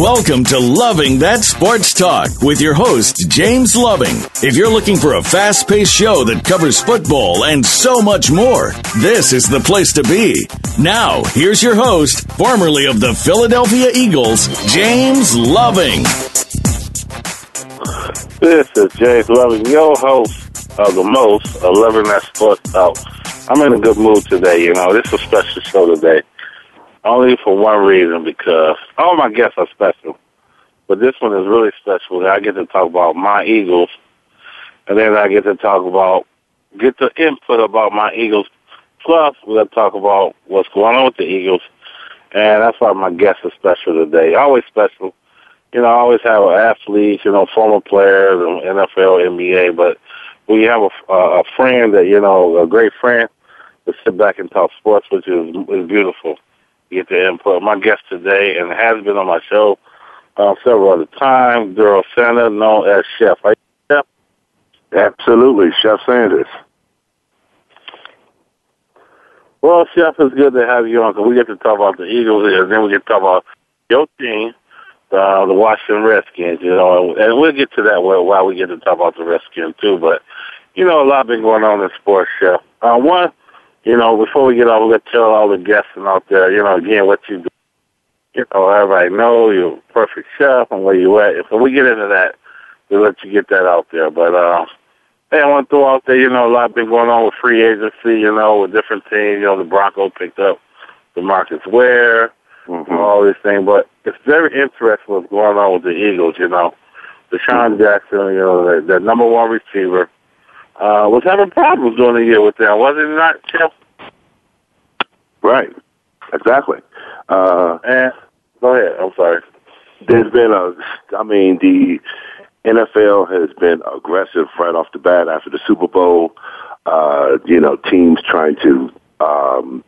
Welcome to Loving That Sports Talk with your host, James Loving. If you're looking for a fast paced show that covers football and so much more, this is the place to be. Now, here's your host, formerly of the Philadelphia Eagles, James Loving. This is James Loving, your host of the most Loving That Sports Talk. I'm in a good mood today, you know. This is a special show today. Only for one reason, because all my guests are special. But this one is really special. I get to talk about my Eagles, and then I get to talk about, get the input about my Eagles. Plus, we're going to talk about what's going on with the Eagles. And that's why my guest is special today. Always special. You know, I always have athletes, you know, former players, NFL, NBA, but we have a, a friend that, you know, a great friend to sit back and talk sports, which is, is beautiful get the input. My guest today, and has been on my show uh, several other times, Daryl Sanders, known as Chef. Are you Chef? Absolutely, Chef Sanders. Well, Chef, it's good to have you on because we get to talk about the Eagles, and then we get to talk about your team, uh, the Washington Redskins. You know, and, and we'll get to that while we get to talk about the Redskins too. But you know, a lot been going on in sports, Chef. Uh, one, you know, before we get off, we're going to tell all the guests and out there, you know, again, what you do. You know, everybody know you're a perfect chef and where you at. If we get into that, we'll let you get that out there. But, uh, hey, I want to throw out there, you know, a lot been going on with free agency, you know, with different teams. You know, the Broncos picked up DeMarcus Ware, mm-hmm. all these things. But it's very interesting what's going on with the Eagles, you know. DeSean Jackson, you know, the, the number one receiver uh, was having problems during the year with them, was it not, Chef? Right. Exactly. Uh, and go ahead. I'm sorry. There's been a, I mean, the NFL has been aggressive right off the bat after the Super Bowl. Uh, you know, teams trying to um,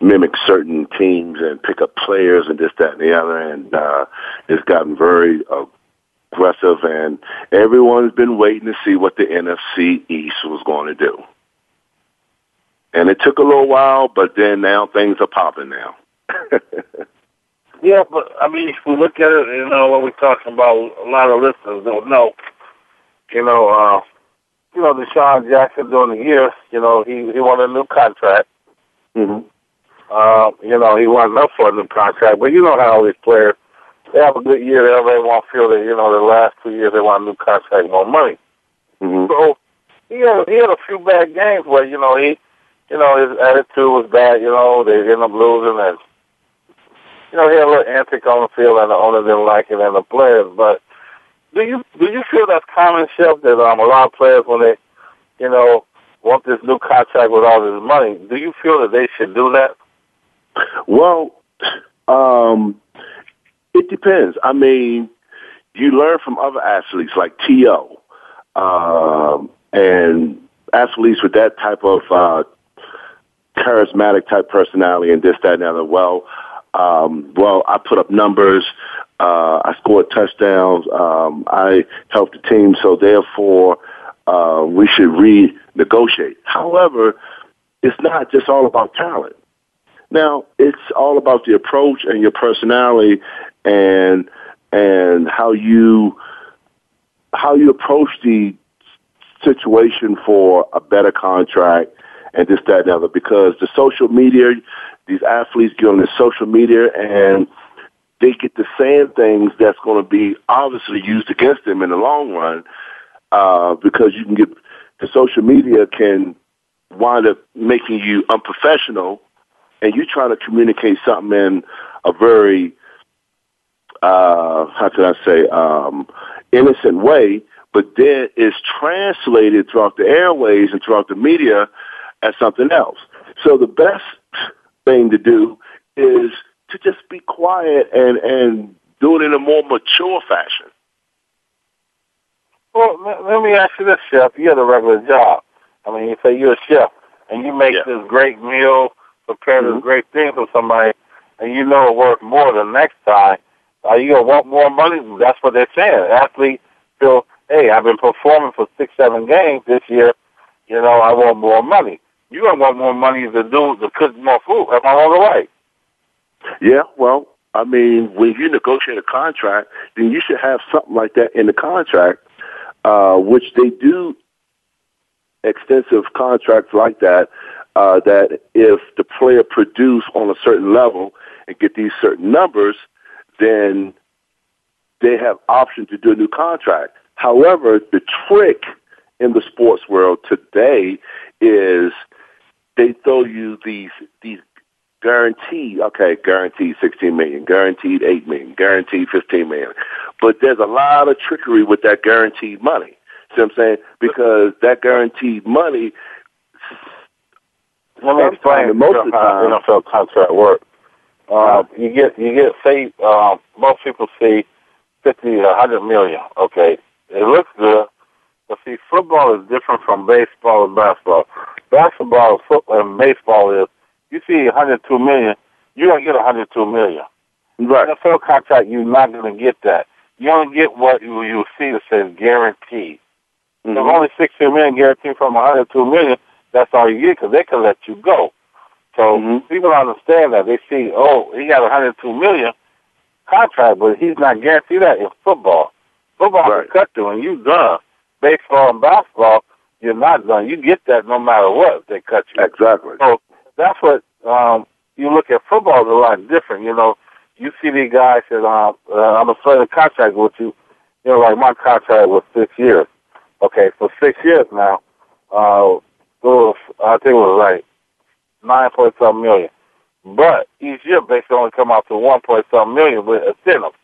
mimic certain teams and pick up players and this, that, and the other, and uh, it's gotten very uh, aggressive, and everyone's been waiting to see what the NFC East was going to do. And it took a little while, but then now things are popping now. yeah, but I mean, if we look at it, you know, what we're talking about, a lot of listeners don't know. You know, uh, you know, DeSean Jackson during the year, you know, he he won a new contract. Mm-hmm. Uh, you know, he wasn't up for a new contract, but you know how all these players they have a good year, everybody want to feel that you know the last two years they want a new contract, more money. Mm-hmm. So he had he had a few bad games where you know he, you know his attitude was bad. You know they ended up losing and you know he had a little antic on the field and the owner didn't like it and the players. But do you do you feel that's common, Chef, that um a lot of players when they, you know, want this new contract with all this money, do you feel that they should do that? Well, um, it depends. I mean, you learn from other athletes like T.O. Um, and athletes with that type of uh, charismatic type personality and this, that, and the other. Well, um, well, I put up numbers. Uh, I scored touchdowns. Um, I helped the team, so therefore uh, we should renegotiate. However, it's not just all about talent. Now, it's all about the approach and your personality and and how you how you approach the situation for a better contract and this, that, and the other. Because the social media, these athletes get on the social media and they get the same things that's going to be obviously used against them in the long run. Uh, because you can get the social media can wind up making you unprofessional, and you're trying to communicate something in a very uh, how can I say, um, innocent way, but then is translated throughout the airways and throughout the media as something else. So the best thing to do is to just be quiet and, and do it in a more mature fashion. Well, let me ask you this, Chef. You have a regular job. I mean, you say you're a chef, and you make yeah. this great meal, prepare mm-hmm. this great thing for somebody, and you know it worth more the next time. Are you gonna want more money? That's what they're saying. Athletes feel, hey, I've been performing for six, seven games this year. You know, I want more money. You're gonna want more money to do to cook more food. Am I on the way? Yeah, well, I mean, when you negotiate a contract, then you should have something like that in the contract, uh, which they do extensive contracts like that, uh, that if the player produce on a certain level and get these certain numbers, then they have option to do a new contract. However, the trick in the sports world today is they throw you these these guaranteed, okay, guaranteed 16 million, guaranteed 8 million, guaranteed 15 million. But there's a lot of trickery with that guaranteed money. See what I'm saying? Because that guaranteed money. Me explain most of the time, NFL contract work. Uh, you get you get say uh, most people see fifty a hundred million. Okay, it looks good, but see, football is different from baseball and basketball. Basketball, football, and baseball is you see a 102 million, you're gonna get 102 million. Right. NFL contract, you're not gonna get that. You only get what you you see that says guaranteed. Mm-hmm. There's only 16 million guaranteed from 102 million. That's all you get because they can let you go. So mm-hmm. people understand that. They see, oh, he got 102 million contract, but he's not guaranteed that in football. Football right. cut to, and you done. Baseball and basketball, you're not done. You get that no matter what they cut you. Exactly. So that's what um, you look at football is a lot different. You know, you see these guys that um, uh, I'm a sign a contract with you. You know, like my contract was six years. Okay, for six years now, uh, it was, I think it was like nine point something million. But each year basically only come out to one point something million with incentives.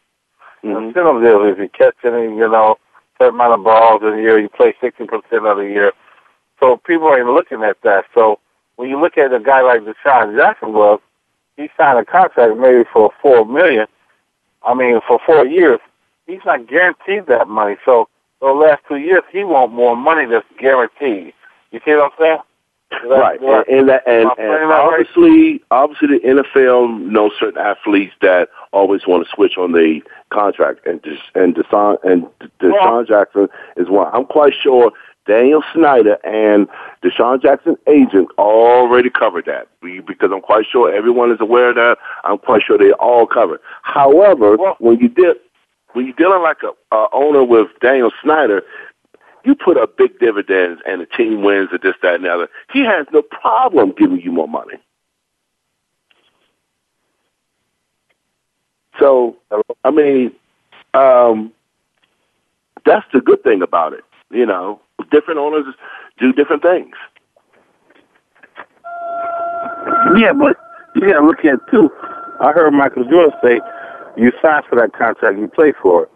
Mm-hmm. Incentives is if you catch any, you know, certain amount of balls in a year, you play sixty percent of the year. So people ain't looking at that. So when you look at a guy like DeSean Jackson was, he signed a contract maybe for four million. I mean, for four years, he's not guaranteed that money. So the last two years, he want more money that's guaranteed. You see what I'm saying? Right, and and, that, and, and obviously, obviously, the NFL knows certain athletes that always want to switch on the contract, and and DeSean and DeSean Jackson is one. I'm quite sure Daniel Snyder and DeSean Jackson agent already covered that because I'm quite sure everyone is aware of that. I'm quite sure they all covered. However, well, when you did when you're dealing like a, a owner with Daniel Snyder, you put up big dividends and the team wins or this, that, and the other. He has no problem giving you more money. So, I mean, um, that's the good thing about it. You know, different owners do different things. Yeah, but you got to look at too. I heard Michael Jordan say, "You sign for that contract, you play for it."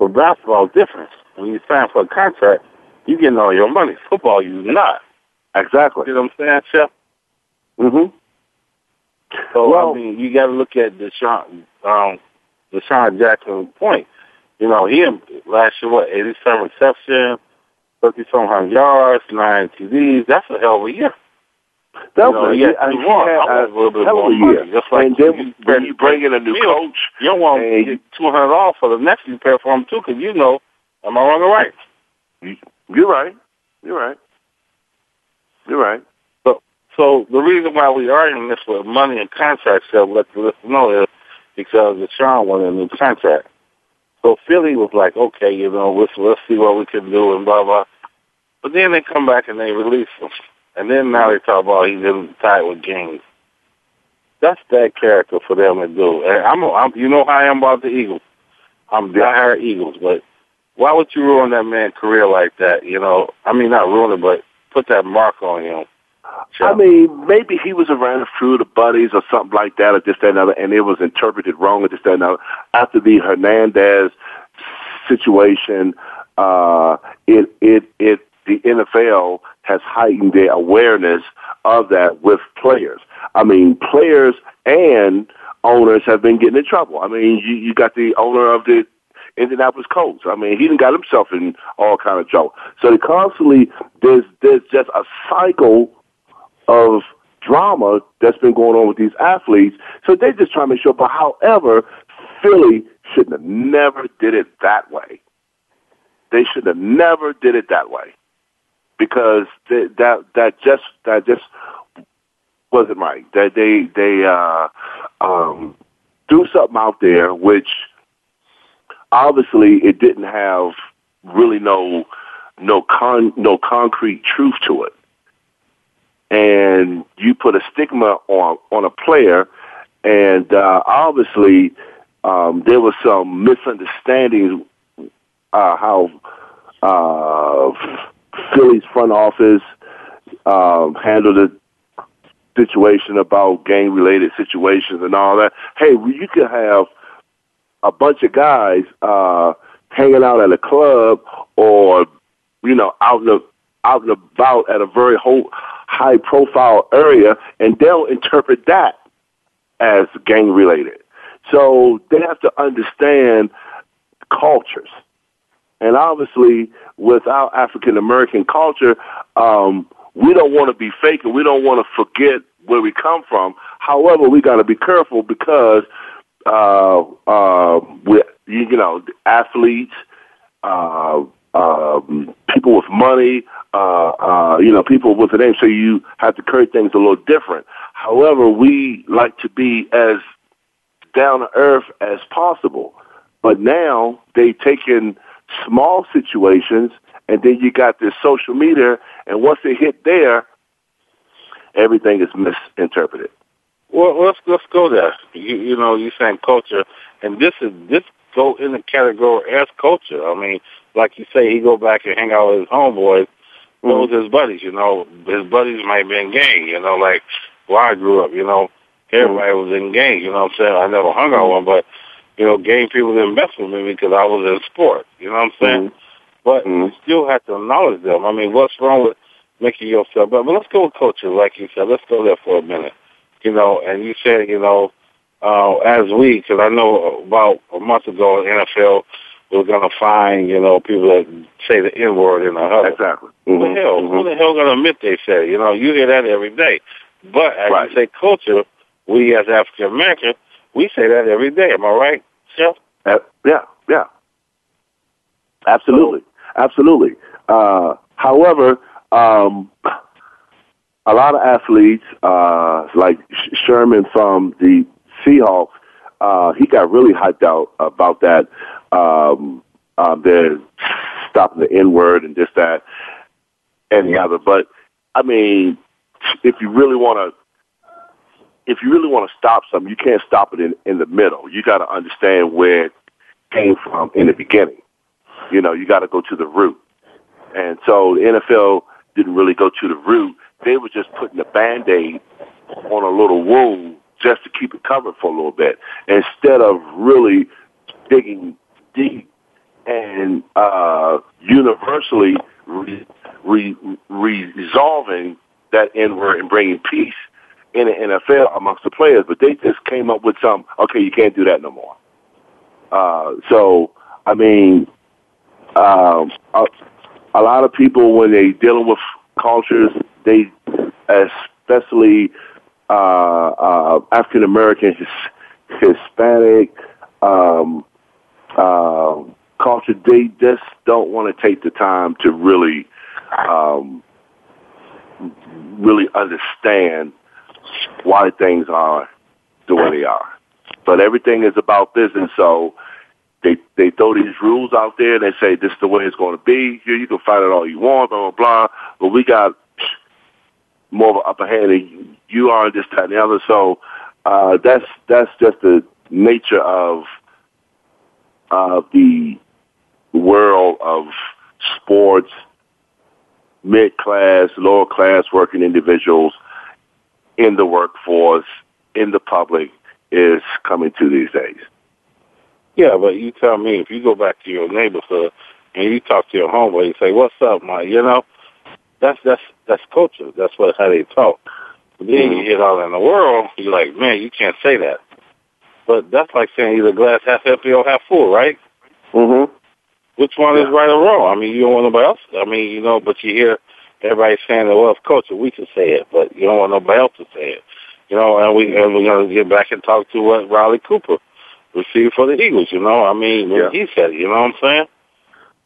But basketball is different. When you sign for a contract, you getting all your money. Football, you not. Exactly. You know what I'm saying, Chef? Mm-hmm. So well, I mean, you got to look at DeSean, um, DeSean Jackson point. You know, he last year what 87 reception, 30 some yards, nine TDs. That's a hell of a year. That you know, was yeah, I mean, had a little bit more year. Just like and then you, when you bring in a new coach, you don't want to get two hundred dollars for the next you pay for him too, because you know, am I wrong or right? You're right. You're right. You're right. So, so the reason why we are in this with money and contracts, so let the listeners know, is because DeSean wanted a new contract. So Philly was like, okay, you know, let's let's see what we can do and blah blah. But then they come back and they release him, and then now they talk about he didn't tie with games. That's bad character for them to do. And I'm, I'm you know how I am about the Eagles. I'm diehard Eagles, but why would you ruin that man's career like that? You know, I mean not ruin it, but put that mark on him. I mean, maybe he was around a few of the buddies or something like that, or just that, another, and it was interpreted wrong, or just that, another. After the Hernandez situation, uh, it it it the NFL has heightened their awareness of that with players. I mean, players and owners have been getting in trouble. I mean, you, you got the owner of the Indianapolis Colts. I mean, he didn't got himself in all kind of trouble. So they constantly there's there's just a cycle of drama that's been going on with these athletes. So they just trying to sure. But however, Philly shouldn't have never did it that way. They should have never did it that way because they, that that just that just wasn't right. That they they uh, um, threw something out there which obviously it didn't have really no no con no concrete truth to it, and you put a stigma on on a player, and uh, obviously um, there was some misunderstandings uh, how uh, Philly's front office um, handled the situation about gang related situations and all that. Hey, you could have a bunch of guys uh, hanging out at a club or you know out in the out and about at a very ho- high profile area, and they'll interpret that as gang related. So they have to understand cultures. And obviously, with our African American culture, um, we don't want to be fake and we don't want to forget where we come from. However, we got to be careful because uh, uh, we, you know, athletes, uh, uh, people with money, uh, uh, you know, people with a name. So you have to carry things a little different. However, we like to be as down to earth as possible. But now they taken small situations, and then you got this social media, and once they hit there, everything is misinterpreted. Well, let's let's go there. You you know, you saying culture, and this is this go in the category as culture. I mean, like you say, he go back and hang out with his homeboys, mm-hmm. his buddies. You know, his buddies might be in gang. You know, like where I grew up. You know, everybody was in gang. You know what I'm saying? I never hung out one, but you know, gang people didn't mess with me because I was in sport. You know what I'm saying? Mm-hmm. But mm-hmm. you still have to acknowledge them. I mean, what's wrong with making yourself? But, but let's go with culture, like you said. Let's go there for a minute. You know, and you said, you know, uh, as we, because I know about a month ago, the NFL was going to find, you know, people that say the N word in a huddle. Exactly. Mm-hmm. Who the hell? Mm-hmm. Who the hell going to admit they said? You know, you hear that every day. But as right. you say, culture, we as African American, we say that every day. Am I right, Chef? Uh, yeah, yeah. Absolutely, so, absolutely. Uh, however, um, a lot of athletes, uh, like Sherman from the Seahawks, uh, he got really hyped out about that. Um, uh, they're stopping the N word and just that and the other. But I mean, if you really want to if you really want to stop something, you can't stop it in, in the middle. You got to understand where it came from in the beginning. You know, you got to go to the root. And so the NFL didn't really go to the root. They were just putting a band-aid on a little wound just to keep it covered for a little bit instead of really digging deep and uh, universally re- re- resolving that N-word and bringing peace in the NFL amongst the players, but they just came up with some, okay, you can't do that no more. Uh, so, I mean, um, a, a lot of people, when they're dealing with cultures, they, especially uh, uh, African American, his, Hispanic um, uh, culture, they just don't want to take the time to really, um, really understand why things are the way they are. But everything is about business, so they they throw these rules out there and they say this is the way it's going to be. Here you can fight it all you want, blah blah blah. But we got more of an upper hand than you are, this that and the other. So uh, that's that's just the nature of of the world of sports mid class, lower class working individuals in the workforce, in the public, is coming to these days. Yeah, but you tell me if you go back to your neighborhood and you talk to your homeboy, you say, "What's up, Mike?" You know, that's that's that's culture. That's what how they talk. But then mm-hmm. you hit all in the world, you're like, man, you can't say that. But that's like saying either glass half empty or half full, right? Mm-hmm. Which one yeah. is right or wrong? I mean, you don't want nobody else. I mean, you know, but you hear everybody saying, "Well, it's culture. We can say it," but you don't want nobody else to say it. You know, and we and we're gonna get back and talk to what Riley Cooper received for the Eagles. You know, I mean, yeah. he said, it, you know what I'm saying?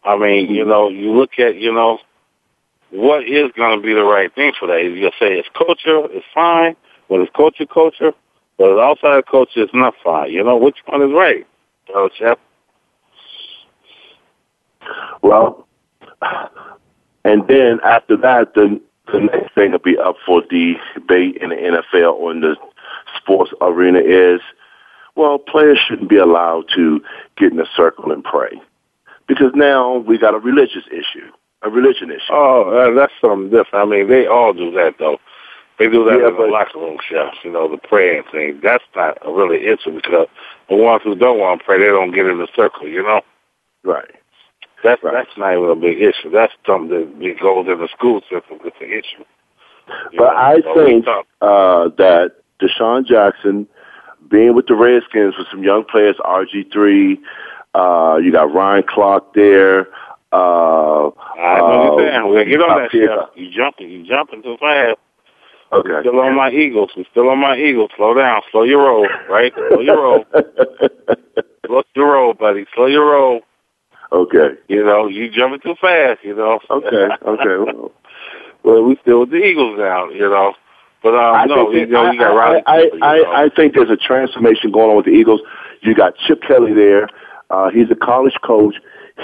I mean, you know, you look at, you know, what is going to be the right thing for that? You say it's culture, it's fine. When it's culture, culture. But it's outside of culture, it's not fine. You know, which one is right? Oh, Chef. Well, and then after that, the the next thing to be up for debate in the NFL on the sports arena is, well, players shouldn't be allowed to get in a circle and pray because now we got a religious issue, a religion issue. Oh, uh, that's something different. I mean, they all do that though. They do that yeah, in the locker room chefs, you know, the praying thing. That's not a really issue because the ones who don't want to pray, they don't get in the circle, you know? Right. That's right. that's not even a big issue. That's something that goes in the school system. It's an issue. You but know, I so think uh, that DeSean Jackson being with the Redskins with some young players, RG3, uh, you got Ryan Clark there. Uh, I know uh, you're saying. We're get on that shit. You jumping, you jumping too fast. Okay. We're still on my Eagles. We're still on my Eagles. Slow down. Slow your roll, right? Slow your roll. Slow your roll, buddy. Slow your roll. Okay. You know, you jumping too fast, you know. Okay, okay. well, we still with the Eagles now, you know. But um, I no, you know, you got Riley. I, I, I, I think there's a transformation going on with the Eagles. You got Chip Kelly there. Uh, he's a college coach.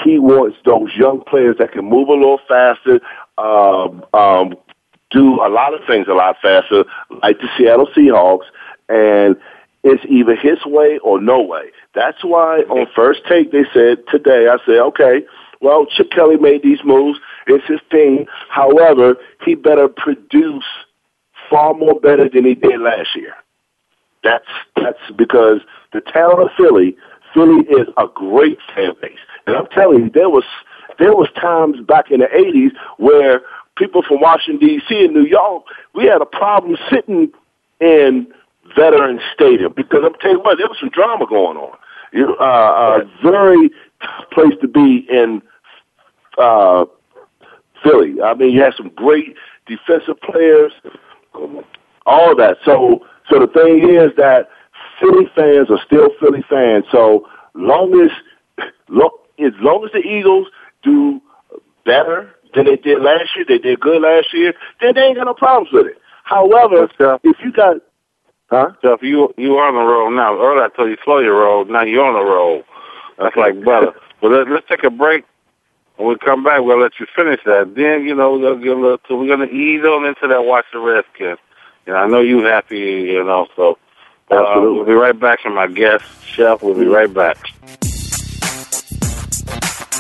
He wants those young players that can move a little faster, um, um, do a lot of things a lot faster, like the Seattle Seahawks. And it's either his way or no way. That's why on first take they said today, I said, okay, well, Chip Kelly made these moves. It's his thing. However, he better produce far more better than he did last year. That's that's because the town of Philly, Philly is a great fan base. And I'm telling you, there was there was times back in the eighties where people from Washington DC and New York, we had a problem sitting in Veterans Stadium because I'm telling you what, there was some drama going on. You, uh, a very tough place to be in uh, Philly. I mean, you had some great defensive players, all that. So, so the thing is that Philly fans are still Philly fans. So long as, as long as the Eagles do better than they did last year, they did good last year, then they ain't got no problems with it. However, if you got Huh? If you you on the road now, earlier I told you slow your roll. Now you're on the road. That's like butter. Well, let, let's take a break. When we come back, we'll let you finish that. Then you know we'll get a little. So we're gonna ease on into that watch the Redskins. And I know you happy, you know. So uh, we'll be right back. And my guest, Chef, we'll be right back.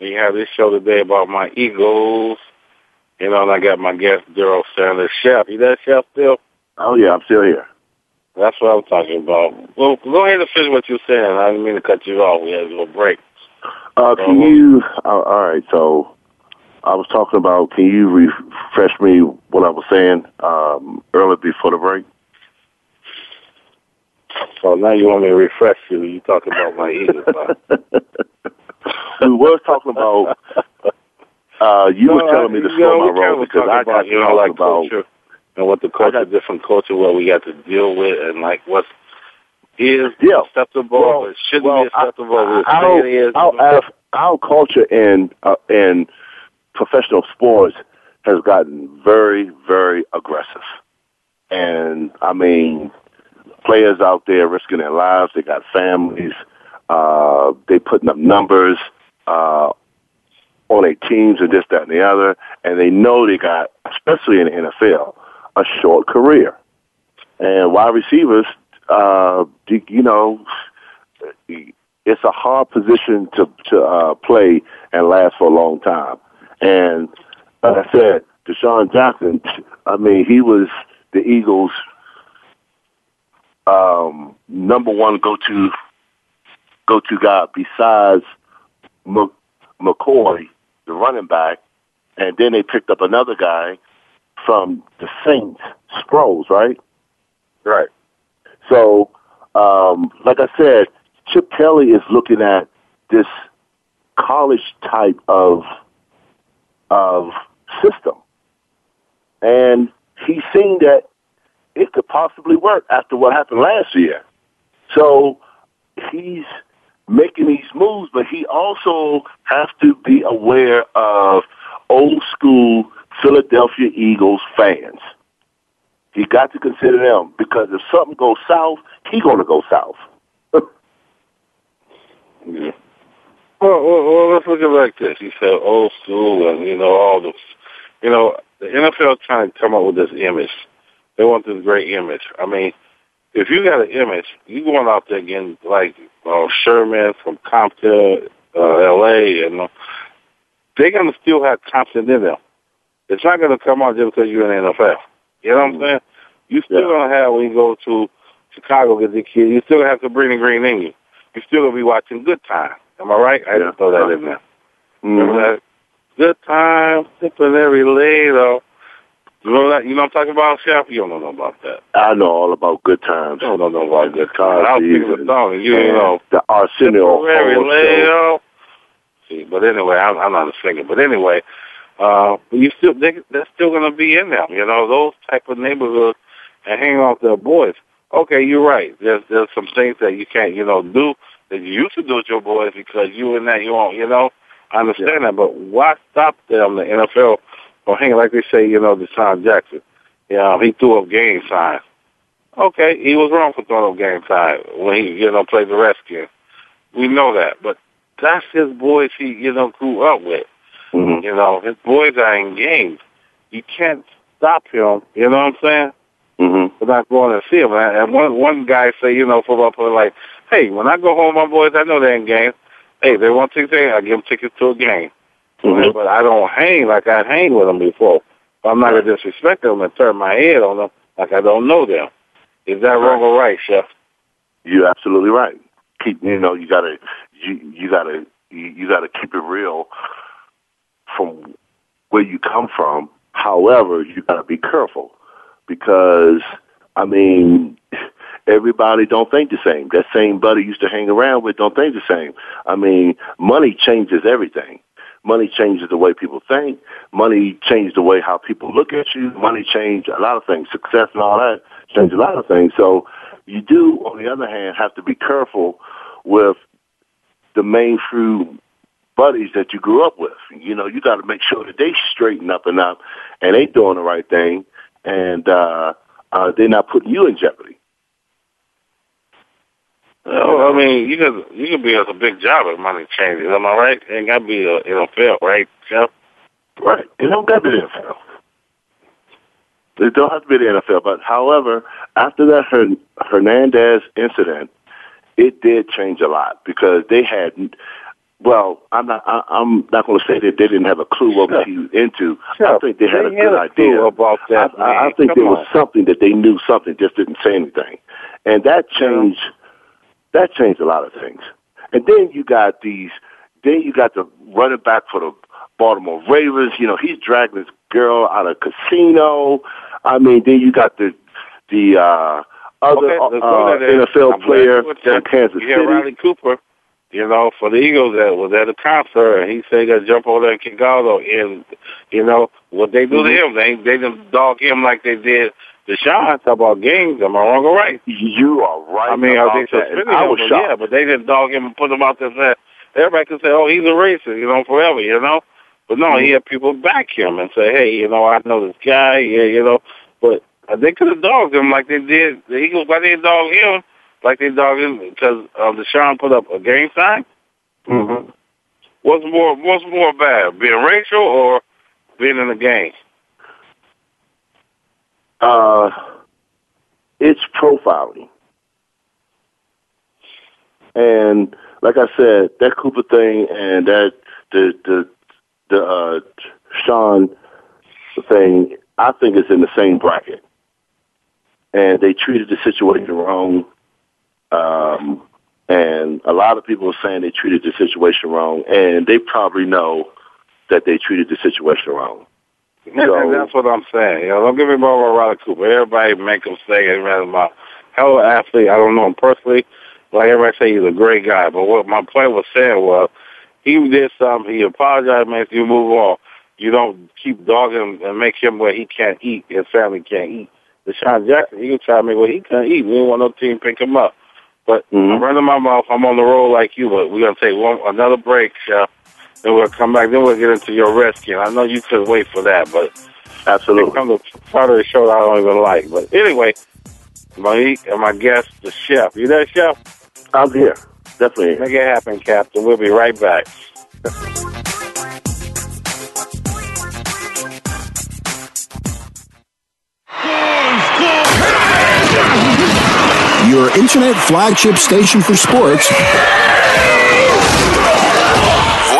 We have this show today about my Eagles. You know, and I got my guest, Daryl Sanders, Chef. You that Chef still? Oh yeah, I'm still here. That's what I'm talking about. Well, go ahead and finish what you're saying. I didn't mean to cut you off. We had a little break. Uh, can you? Uh, all right. So I was talking about. Can you refresh me what I was saying um, earlier before the break? So now you want me to refresh you. You talking about my Eagles. we were talking about. Uh, you were telling me to slow know, my roll because I got you know, like about. culture and what the culture, different culture, what we got to deal with, and like what is Yeah. acceptable, Well, what shouldn't well, be acceptable, I- what our, it is. our, our, our culture in uh, in professional sports has gotten very, very aggressive, and I mean, players out there risking their lives. They got families. Uh, they putting up numbers uh, on their teams and this, that, and the other, and they know they got, especially in the NFL, a short career. And wide receivers, uh, you know, it's a hard position to to uh, play and last for a long time. And like I said, DeSean Jackson, I mean, he was the Eagles' um, number one go to go to guy besides McCoy, the running back, and then they picked up another guy from the Saints, Sproles, right? Right. So, um, like I said, Chip Kelly is looking at this college type of of system, and he's seen that it could possibly work after what happened last year. So he's making these moves, but he also has to be aware of old school Philadelphia Eagles fans. He got to consider them because if something goes south, he's going to go south. Yeah. Well, well, well, let's look at it like this. He said old school, and you know all the, you know, the NFL trying to come up with this image. They want this great image. I mean, if you got an image, you going out there getting like uh, Sherman from Compton, uh, L.A., and uh, they're gonna still have Compton in them. It's not gonna come out just because you're in the NFL. You know what I'm saying? You still Yeah. gonna have when you go to Chicago get the kid. You still have to bring the green in you. You're still gonna be watching Good Time. Am I right? I Yeah. just throw that in there. Mm-hmm. Good time, sipping every later. You know that? You know what I'm talking about, Chef? You don't know about that. I know all about good times. You don't know about good times. I was thinking song, you know. the Arsenio Very Hall show. later. See, but anyway, I'm, I'm not a singer. But anyway, uh, you still they, they're still going to be in them. You know, those type of neighborhoods and hanging off their boys. Okay, you're right. There's there's some things that you can't you know do that you used to do with your boys because you and that you won't. You know, I understand that, but why stop them? The NFL from hanging like they say. You know, DeSean Jackson. Yeah, he threw up game signs. Okay, he was wrong for throwing up game signs when he you know played the Redskins. We know that, but that's his boys he, you know, grew up with. Mhm. You know, his boys are in games. You can't stop him. You know what I'm saying? Mhm. Without going to see him. And and one one guy say, you know, football player like, hey, when I go home, my boys, I know they're in games. Hey, they want tickets, I give them tickets to a game. Mhm. But I don't hang like I hang with them before. I'm not gonna disrespect them and turn my head on them like I don't know them. Is that wrong or right, Chef? You're absolutely right. Keep you know you gotta you you gotta you, you gotta keep it real from where you come from. However, you gotta be careful because I mean everybody don't think the same. That same buddy used to hang around with don't think the same. I mean, money changes everything. Money changes the way people think. Money changes the way how people look at you. Money changes a lot of things. Success and all that change a lot of things. So you do, on the other hand, have to be careful with the main few buddies that you grew up with. You know, you got to make sure that they straighten up and up and they doing the right thing and uh, uh, they're not putting you in jeopardy. Oh, I mean, you could you could be at a big job if money changes. Am I right? Ain't got to be a NFL, right, Chef? Right. It don't got to be the NFL. It don't have to be the NFL. But however, after that Her- Hernandez incident, it did change a lot because they had. Well, I'm not. I, I'm not going to say that they didn't have a clue what Sure. he was into. I think they had a They good had a clue idea about that, I, I, I think Come there was something that they knew something, just didn't say anything, and that changed. That changed a lot of things. And then you got these. Then you got the running back for the Baltimore Ravens. You know, he's dragging this girl out of a casino. I mean, then you got the the uh, other Okay, uh. NFL I'm player from Kansas City. Riley Cooper, you know, for the Eagles that was at a concert, and he said he got to jump over there and kick Galdo. And you know what they do to him? They they didn't dog him like they did DeSean. Talk about games. Am I wrong or right? You are right. I mean, about are they that. I was But shocked. Yeah, but they didn't dog him and put him out there. and Everybody could say, "Oh, he's a racist," you know, forever, you know. But no, Mm-hmm. he had people back him and say, "Hey, you know, I know this guy, yeah, you know." But uh, they could have dogged him like they did the Eagles. Why they didn't dog him like they dogged him because uh, DeSean put up a game sign? Mm-hmm. What's more, what's more bad, being racial or being in the game? Uh, it's profiling. And like I said, that Cooper thing and that the the the uh, Sean thing, I think is in the same bracket. And they treated the situation wrong. Um, and a lot of people are saying they treated the situation wrong, and they probably know that they treated the situation wrong. And, and that's what I'm saying. You know, don't get me wrong about Riley Cooper. Everybody make him say everybody about hell athlete. I don't know him personally. Like everybody say he's a great guy. But what my point was saying was he did something, he apologized, man, you move on. You don't keep dogging him and make him where he can't eat, his family can't eat. Deshaun Jackson, he was trying to make where he can't eat. We didn't want no team pick him up. But mm-hmm. I'm running my mouth. I'm on the road like you, but we're gonna take one another break, Chef. Then we'll come back. Then we'll get into your rescue. I know you could wait for that, but absolutely, come to part of the show that I don't even like. But anyway, Monique and my guest, the chef. You there, chef? I'm here. Definitely. Make it happen, Captain. We'll be right back. Your internet flagship station for sports.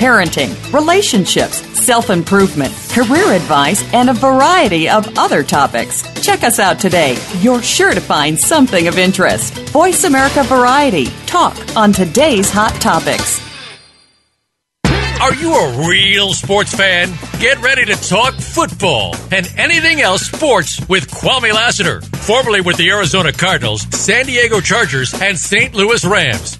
parenting, relationships, self improvement, career advice, and a variety of other topics. Check us out today. You're sure to find something of interest. Voice America Variety. Talk on today's hot topics. Are you a real sports fan? Get ready to talk football and anything else sports with Kwame Lassiter, formerly with the Arizona Cardinals, San Diego Chargers, and St. Louis Rams.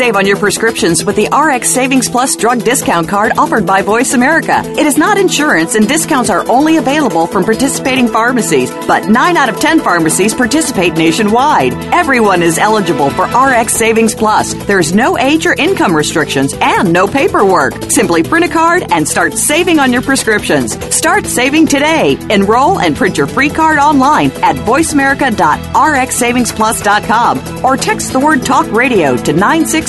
Save on your prescriptions with the RX Savings Plus drug discount card offered by Voice America. It is not insurance and discounts are only available from participating pharmacies, but 9 out of 10 pharmacies participate nationwide. Everyone is eligible for RX Savings Plus. There's no age or income restrictions and no paperwork. Simply print a card and start saving on your prescriptions. Start saving today. Enroll and print your free card online at voiceamerica.rxsavingsplus.com or text the word talk radio to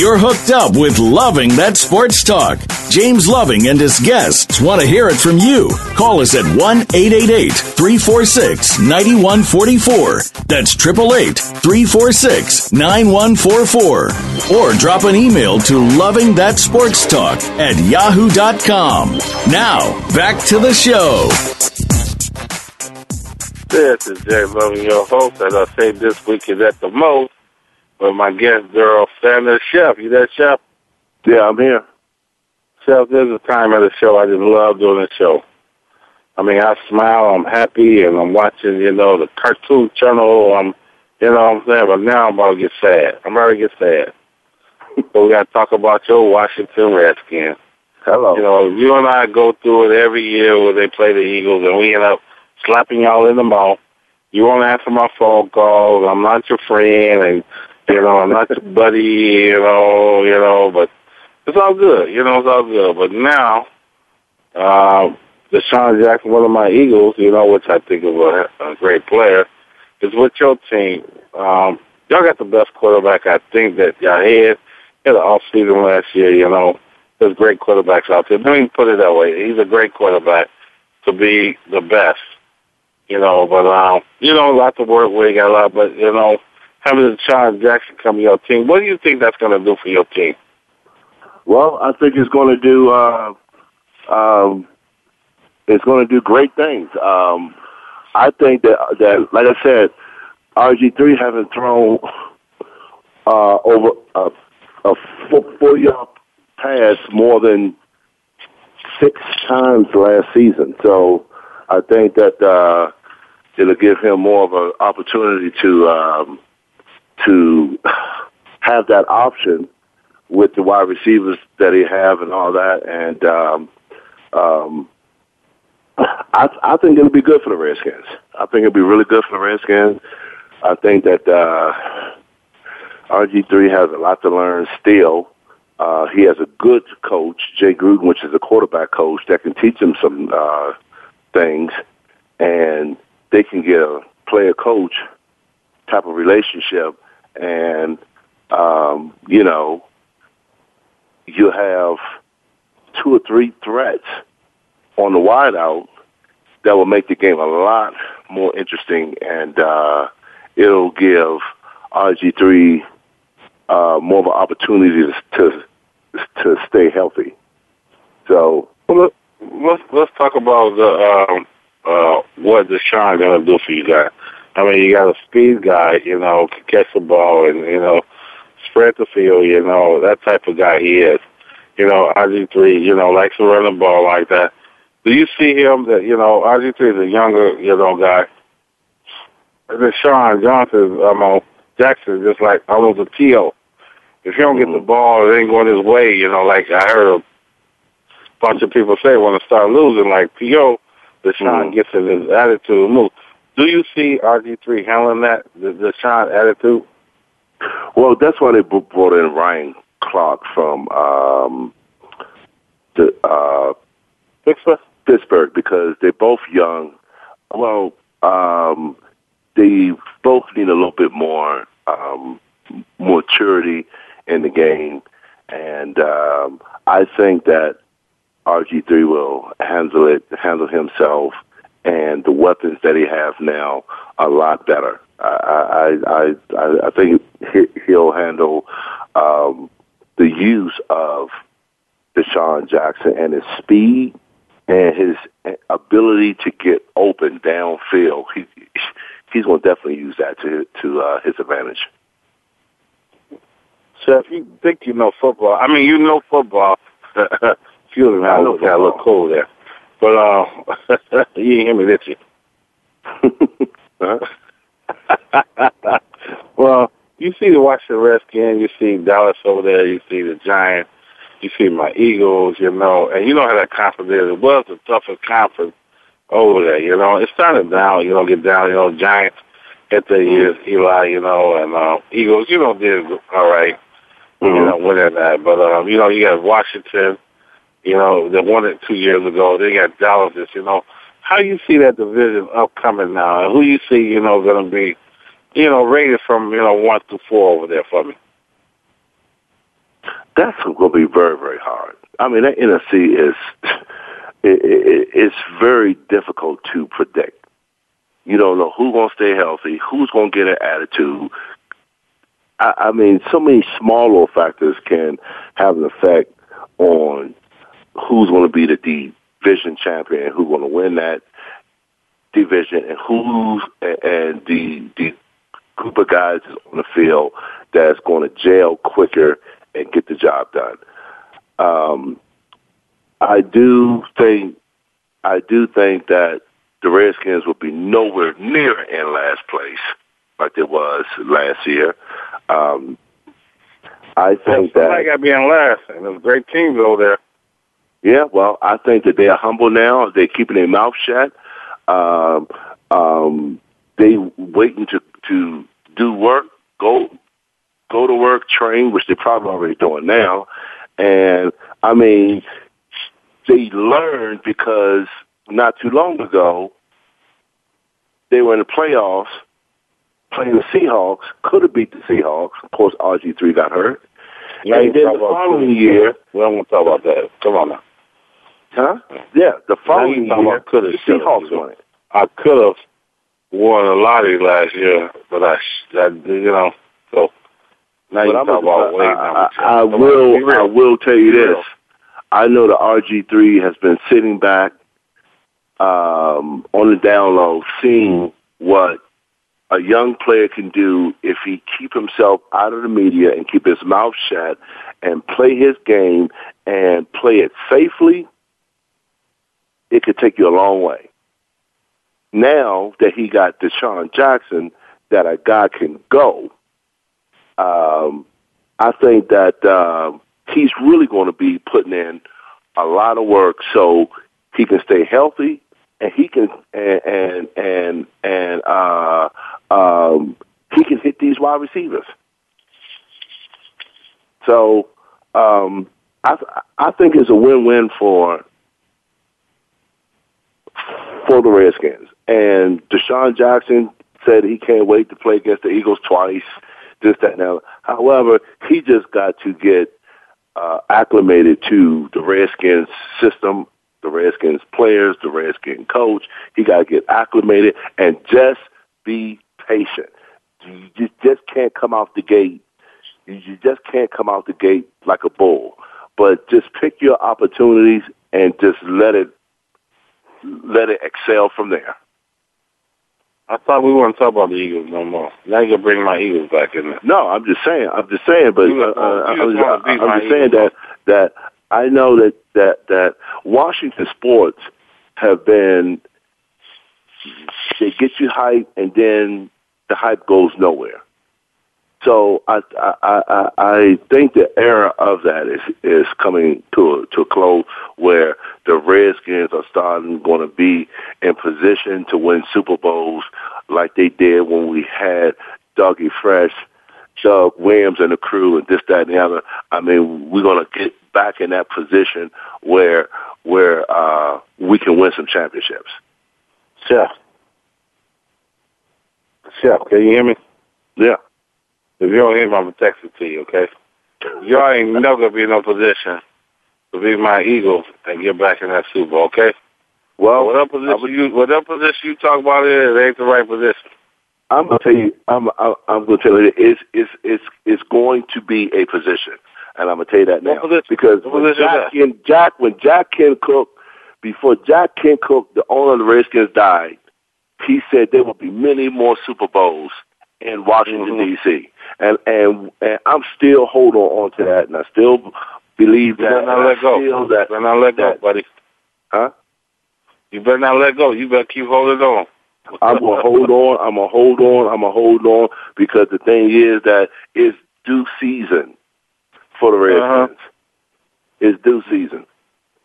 You're hooked up with Loving That Sports Talk. James Loving and his guests want to hear it from you. Call us at 1 888 346 9144. That's 888 346 9144. Or drop an email to Loving That Sports Talk at yahoo.com. Now, back to the show. This is Jay Loving, your host. As I say, this week is at the most with my guest, Daryl Sanders. Chef, you there, Chef? Yeah, I'm here. Chef, there's a time of the show I just love doing the show. I mean, I smile, I'm happy, and I'm watching, you know, the cartoon channel. I'm, you know what I'm saying? But now I'm about to get sad. I'm about to get sad. so we got to talk about your Washington Redskins. Hello. You know, you and I go through it every year where they play the Eagles, and we end up slapping y'all in the mouth. You won't answer my phone calls. I'm not your friend, and you know, I'm not your buddy. You know, you know, but it's all good. You know, it's all good. But now, uh, DeSean Jackson, one of my Eagles, you know, which I think is a, a great player, is with your team. Um, y'all got the best quarterback I think that y'all had. Had an off season last year, you know. There's great quarterbacks out there. Let me put it that way. He's a great quarterback to be the best. You know, but um, you know, a lot to work with, got a lot, but you know, having a DeSean Jackson come to your team, what do you think that's going to do for your team? Well, I think it's going to do. Uh, um, it's going to do great things. Um, I think that that, like I said, RG three hasn't thrown uh, over a, a full, full yard pass more than six times last season. So I think that uh, it'll give him more of an opportunity to um, to have that option with the wide receivers that he have and all that. And um, um, I, I think it'll be good for the Redskins. I think it'll be really good for the Redskins. I think that uh, RG3 has a lot to learn still. Uh, he has a good coach, Jay Gruden, which is a quarterback coach that can teach him some uh, things, and they can get a player coach type of relationship. And um, you know, you have two or three threats on the wideout that will make the game a lot more interesting, and uh, it'll give RG3 uh, more of an opportunity to to stay healthy. So well, let's let's talk about the um, uh, what DeSean gonna do for you guys. I mean, you got a speed guy, you know, can catch the ball and you know spread the field, you know, that type of guy he is. You know, RG three, you know, likes to run the ball like that. Do you see him that you know RG three is a younger, you know, guy? DeSean Johnson, um, uh, Jackson, just like almost a T.O. If he don't get the ball, it ain't going his way. You know, like I heard a bunch of people say when it start losing, like P.O., DeSean mm-hmm. gets in his attitude move. Do you see RG3 handling that, the DeSean attitude? Well, that's why they brought in Ryan Clark from um, the uh, Pittsburgh. Pittsburgh because they're both young. Well, um, they both need a little bit more um, maturity in the game, and um, I think that RG three will handle it, handle himself, and the weapons that he has now a lot better. I I I, I think he'll handle um, the use of DeSean Jackson and his speed and his ability to get open downfield. He he's going to definitely use that to to uh, his advantage. So if you think you know football, I mean you know football. Excuse me, I look, I look cool there, but uh, you didn't hear me, did you? well, you see the Washington Redskins, you see Dallas over there, you see the Giants, you see my Eagles, you know, and you know how that conference is. It was the toughest conference over there, you know. It started down, you know, get down, you know, Giants at the years, Eli, you know, and uh, Eagles, you know, did all right, mm-hmm. you know, winning that. But um, you know, you got Washington, you know, they won it two years ago. They got Dallas, you know. How you see that division upcoming now? And who you see, you know, going to be, you know, rated from, you know, one to four over there for me? That's going to be very, very hard. I mean, that NFC is it, it, it's very difficult to predict. You don't know who's going to stay healthy, who's going to get an attitude. I, I mean, so many small little factors can have an effect on who's going to be the division champion, who's going to win that division, and who's and the the group of guys on the field that's going to jail quicker and get the job done. Um, I do think I do think that the Redskins will be nowhere near in last place like they was last year. Um, I think that I got to be in last, and there's great teams over there. Yeah, well, I think that they are humble now. They're keeping their mouth shut. Um, um, they waiting to to do work, go go to work, train, which they're probably already doing now. And I mean, they learned because not too long ago they were in the playoffs playing the Seahawks, could have beat the Seahawks. Of course, RG three got hurt. Yeah, and then the following year, we don't want to talk about that. Come on now. Huh? Yeah, the following year, the Seahawks won it. I could have won a lottery last year, but I, I you know, so now you talk about. I, I, I will. I will tell you this. I know the RG3 has been sitting back um, on the down low, seeing what a young player can do if he keep himself out of the media and keep his mouth shut and play his game and play it safely. It could take you a long way. Now that he got DeSean Jackson, that a guy can go. Um, I think that uh, he's really going to be putting in a lot of work so he can stay healthy and he can and and and, and uh, um, he can hit these wide receivers. So um, I I think it's a win-win for for the Redskins. And DeSean Jackson said he can't wait to play against the Eagles twice. This, that, now. However, he just got to get uh, acclimated to the Redskins system, the Redskins players, the Redskins coach. He got to get acclimated and just be patient. You just can't come out the gate. You just can't come out the gate like a bull. But just pick your opportunities and just let it let it excel from there. I thought we weren't talking about the Eagles no more. Now you're bring my Eagles back in there. No, I'm just saying. I'm just saying. But uh, uh, I'm, just, I'm just saying that that I know that that that Washington sports have been they get you hype and then the hype goes nowhere. So I I I, I think the era of that is is coming to a, to a close where the Redskins are starting going to be in position to win Super Bowls like they did when we had Dougie Fresh, Chuck Williams and the crew and this, that, and the other. I mean, we're going to get back in that position where where uh, we can win some championships. Chef. Chef, can you hear me? Yeah. If you don't hear me, I'm going to text it to you, okay? Y'all ain't never going to be in no position to be my Eagles and get back in that Super Bowl, okay? Well, whatever position you whatever position you talk about it, it ain't the right position. I'm gonna tell you. I'm I'm, I'm gonna tell you. It's it's it's it's going to be a position, and I'm gonna tell you that now because when Jack, Ken, Jack when Jack Kent Cooke before Jack Kent Cooke, the owner of the Redskins, died, he said there will be many more Super Bowls in Washington mm-hmm. D.C. And and and I'm still holding on to that, and I still believe that. You better not let go. Feel that, you better not let go, that, buddy. Huh? You better not let go. You better keep holding on. I'm gonna hold on. I'm gonna hold on. I'm gonna hold on because the thing is that it's due season for the Redskins. Uh-huh. It's due season.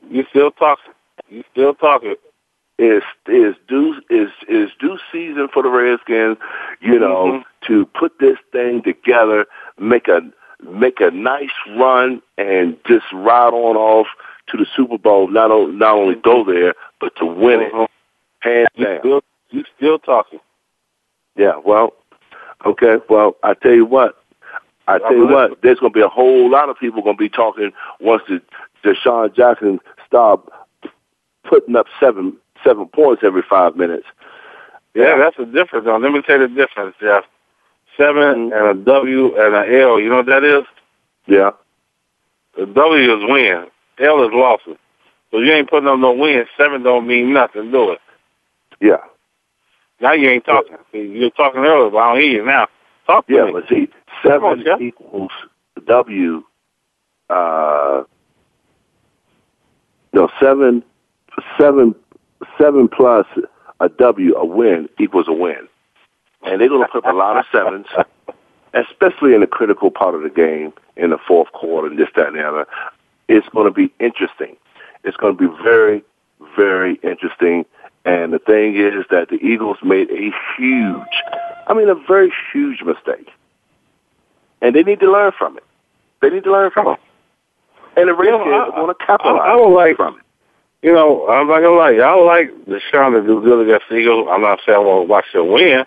You still talking? You still talking? It's is due is is due season for the Redskins. You know mm-hmm. to put this thing together, make a make a nice run, and just ride on off to the Super Bowl. Not only not only go there, but to win it, uh-huh. hands you down. Still, you still talking? Yeah. Well, okay. Well, I tell you what. I tell you what. There's going to be a whole lot of people going to be talking once the DeSean Jackson stop putting up seven seven points every five minutes. Yeah, that's the difference. Now, let me tell you the difference, Jeff. 7 Mm-hmm. and a W and an L. You know what that is? Yeah. The W is win. L is losses. So you ain't putting up no win. Seven don't mean nothing, do it? Yeah. Now you ain't talking. You were talking earlier, but I don't hear you now. Talk to yeah, me. but see, seven on, equals W. Uh, no, seven, seven, seven plus a W, a win equals a win, and they're going to put up a lot of sevens, especially in the critical part of the game in the fourth quarter and this, that, and the other. It's going to be interesting. It's going to be very, very interesting. And the thing is that the Eagles made a huge, I mean, a very huge mistake. And they need to learn from it. They need to learn from it. And the Redskins You know, I- want to capitalize I, I would like, from it. You know, I'm not gonna lie. I like DeSean to do good against the Eagles. I'm not saying I want to watch them win.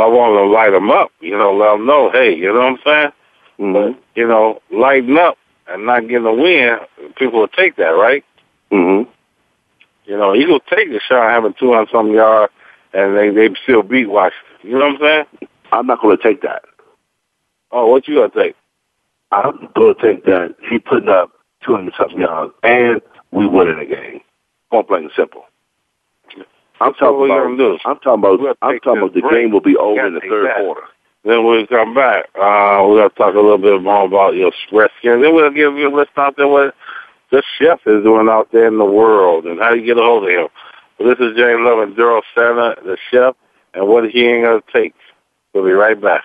I want to light them up. You know, let them know, hey, you know what I'm saying? Mm-hmm. But you know, lighten up and not getting a win. People will take that, right? Mm-hmm. You know, Eagles take DeSean having 200 some yards, and they they still beat Washington. You know what I'm saying? I'm not to take that. Oh, what you gonna take? I'm to take that. He putting up 200 something yards, and we winning the game. Point blank and simple. I'm talking about. I'm talking about. We'll I'm talking about the break. game will be over in the third that. quarter. Then when we come back, uh, we're gonna talk a little bit more about your Redskins. Then we'll give you a list out there what the chef is doing out there in the world and how you get a hold of him. Well, this is James Love and Daryl Santa, the chef, and what he ain't gonna take. We'll be right back.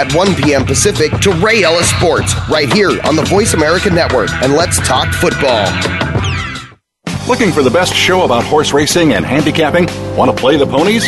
at 1 p.m. Pacific to Ray Ellis Sports right here on the Voice America Network. And let's talk football. Looking for the best show about horse racing and handicapping? Want to play the ponies?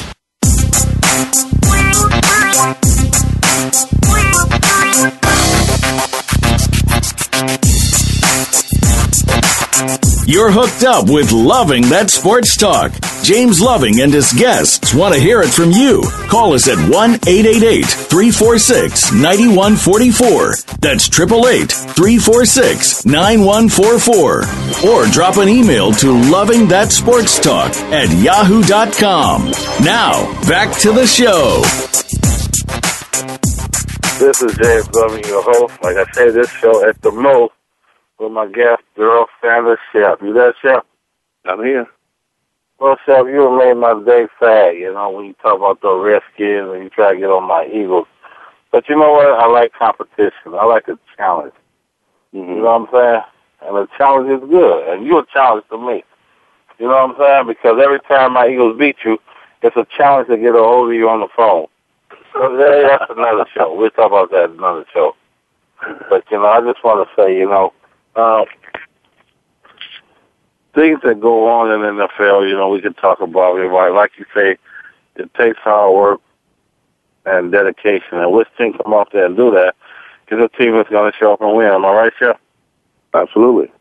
You're hooked up with Loving That Sports Talk. James Loving and his guests want to hear it from you. Call us at 1 888 346 9144. That's 888 346 9144. Or drop an email to Loving That Sports Talk at yahoo.com. Now, back to the show. This is James Loving, your host. Like I say, this show at the most with my guest, Daryl Sanders, Chef. You there, Chef? I'm here. Well, Chef, you made my day sad, you know, when you talk about the Redskins and you try to get on my Eagles. But you know what? I like competition. I like a challenge. Mm-hmm. You know what I'm saying? And a challenge is good. And you're a challenge to me. You know what I'm saying? Because every time my Eagles beat you, it's a challenge to get a hold of you on the phone. So that's another show. We'll talk about that another show. But, you know, I just want to say, you know, uh, things that go on in the NFL, you know, we can talk about it. Like, you say, it takes hard work and dedication. And which team come out there and do that is a team that's going to show up and win. Am I right, Chef? Absolutely.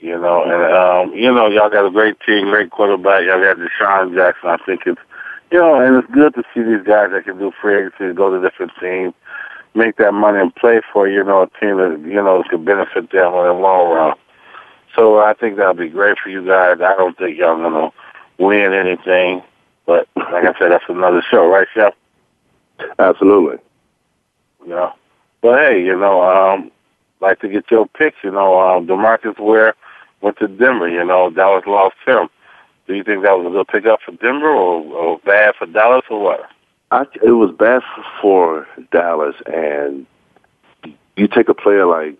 You know, and um, you know, y'all got a great team, great quarterback. Y'all got DeSean Jackson. I think it's, you know, and it's good to see these guys that can do free agency, go to different teams, make that money and play for you know a team that you know could benefit them in the long run. So I think that'll be great for you guys. I don't think y'all gonna win anything, but like I said, that's another show, right, Chef? Absolutely. You know, but hey, you know, um, like to get your picks. You know, um, DeMarcus Ware went to Denver. You know, Dallas lost him. Do you think that was a good pickup for Denver, or, or bad for Dallas, or what? I, it was bad for Dallas, and you take a player like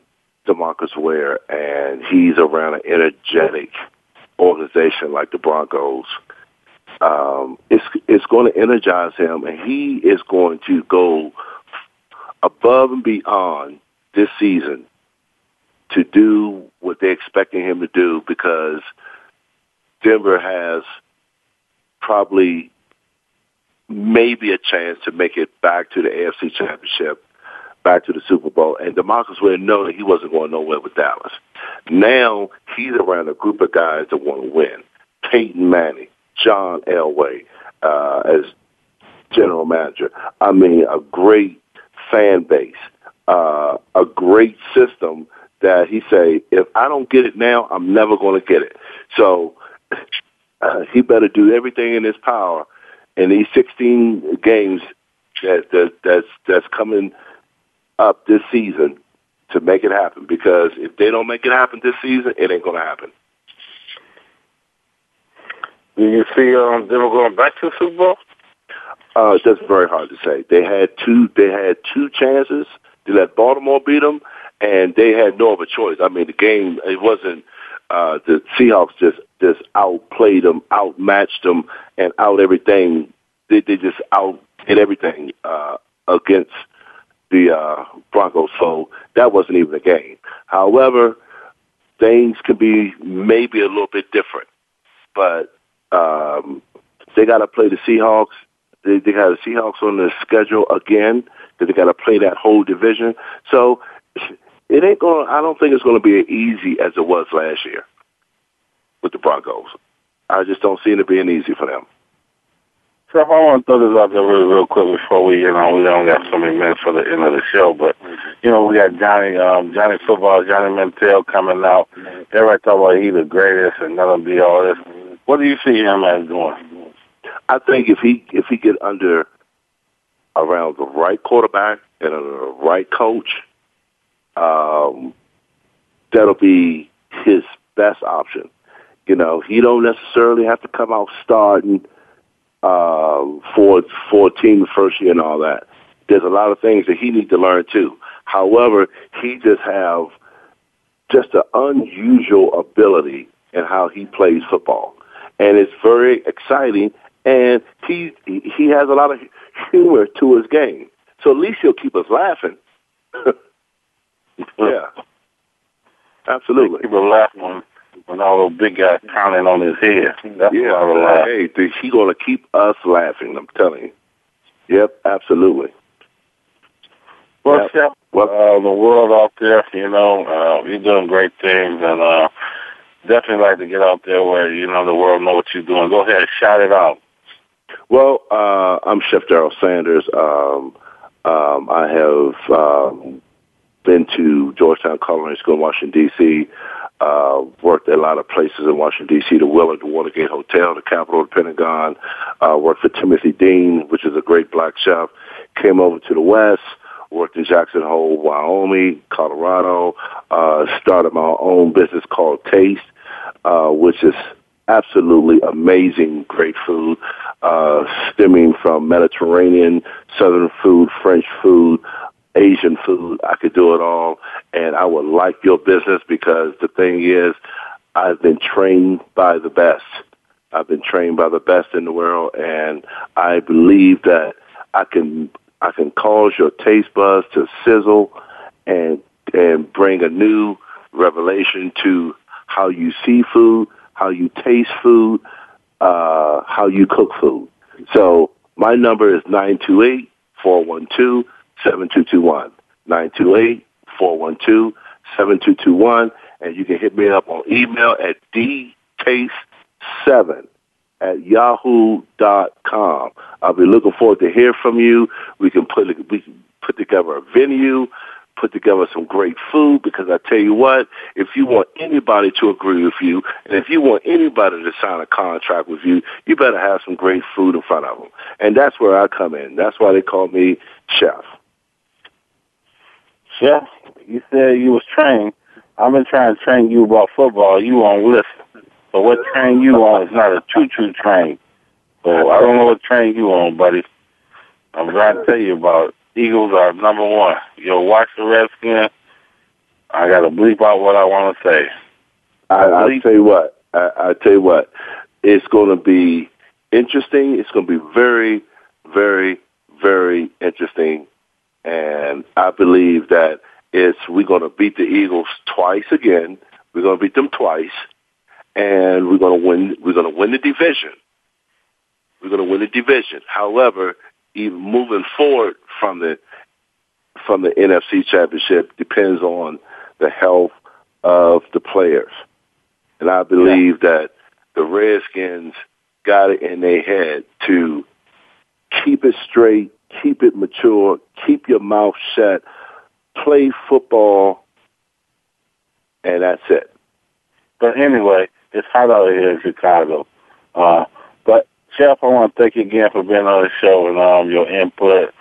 DeMarcus Ware, and he's around an energetic organization like the Broncos. Um, it's it's going to energize him, and he is going to go above and beyond this season to do what they're expecting him to do because Denver has probably maybe a chance to make it back to the AFC Championship, back to the Super Bowl. And DeMarcus Ware know that he wasn't going nowhere with Dallas. Now he's around a group of guys that want to win. Peyton Manning, John Elway, uh, as general manager. I mean, a great fan base, uh, a great system that he say, if I don't get it now, I'm never going to get it. So uh, he better do everything in his power in these 16 games that, that that's that's coming up this season to make it happen. Because if they don't make it happen this season, it ain't going to happen. Do you see um, Denver going back to the Super Bowl? Uh, that's very hard to say. They had two. They had two chances to let Baltimore beat them, and they had no other choice. I mean, the game it wasn't. Uh, the Seahawks just just outplayed them, outmatched them, and out everything. They they just out did everything uh, against the uh, Broncos. So that wasn't even a game. However, things could be maybe a little bit different, but um, they got to play the Seahawks. They, they got the Seahawks on the schedule again they got to play that whole division. So it ain't going. I don't think it's going to be as easy as it was last year with the Broncos. I just don't see it being easy for them. So I want to throw this out there real, real quick before we, you know, we don't got so many minutes for the end of the show. But you know, we got Johnny, um, Johnny Football, Johnny Manziel coming out. Everybody talk about he the greatest and gonna be all this. What do you see him as doing? I think if he if he get under around the right quarterback and under the right coach, um, that'll be his best option. You know, he don't necessarily have to come out starting uh, for for a team first year and all that. There's a lot of things that he needs to learn too. However, he just have just an unusual ability in how he plays football, and it's very exciting. And he he has a lot of humor to his game, so at least he'll keep us laughing. yeah, absolutely. Keep us laughing When all those big guys pounding on his head. That's yeah, what I rely. hey, th- he gonna keep us laughing. I'm telling you. Yep, absolutely. Well, Yep. Chef, uh, the world out there, you know, uh, you're doing great things, and uh, definitely like to get out there where you know the world know what you're doing. Go ahead, and shout it out. Well, uh, I'm Chef Daryl Sanders. Um, um, I have um, been to Georgetown Culinary School in Washington, D.C., uh, worked at a lot of places in Washington, D.C., the Willard, the Watergate Hotel, the Capitol, the Pentagon, uh, worked for Timothy Dean, which is a great black chef, came over to the West, worked in Jackson Hole, Wyoming, Colorado, uh, started my own business called Taste, uh, which is absolutely amazing, great food, uh, stemming from Mediterranean, Southern food, French food, Asian food. I could do it all, and I would like your business because the thing is, I've been trained by the best. I've been trained by the best in the world, and I believe that I can I can cause your taste buds to sizzle and and bring a new revelation to how you see food, how you taste food, uh, how you cook food. So my number is nine two eight four one two seven two two one nine two eight four one two seven two two one, and you can hit me up on email at dtaste7 at yahoo.com. I'll be looking forward to hear from you. We can put we can put together a venue, put together some great food because I tell you what, if you want anybody to agree with you and if you want anybody to sign a contract with you, you better have some great food in front of them. And that's where I come in. That's why they call me chef. Chef, you said you was trained. I've been trying to train you about football. You won't listen. But what train you on is not a choo-choo train. So I don't know what train you on, buddy. I'm trying to tell you about it. Eagles are number one. You'll watch the Redskins. I got to bleep out what I want to say. I, I'll tell you what. I, I tell you what. It's going to be interesting. It's going to be very, very, very interesting. And I believe that it's we're going to beat the Eagles twice again. We're going to beat them twice, and we're going to win. We're going to win the division. We're going to win the division. However, even moving forward from the from the NFC Championship depends on the health of the players. And I believe that the Redskins got it in their head to keep it straight, keep it mature, keep your mouth shut, play football, and that's it. But anyway, it's hot out here in Chicago. Uh, but Chef, I want to thank you again for being on the show and um, your input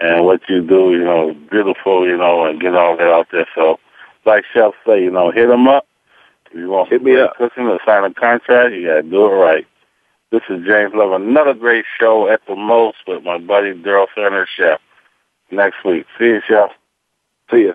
and what you do. You know, beautiful. You know, and get all that out there. So, like Chef say, you know, hit them up. If you want hit me up, cooking or sign a contract, you got to do it right. This is James Love. Another great show at the most with my buddy Daryl Sanders, Chef. Next week. See you, Chef. See you.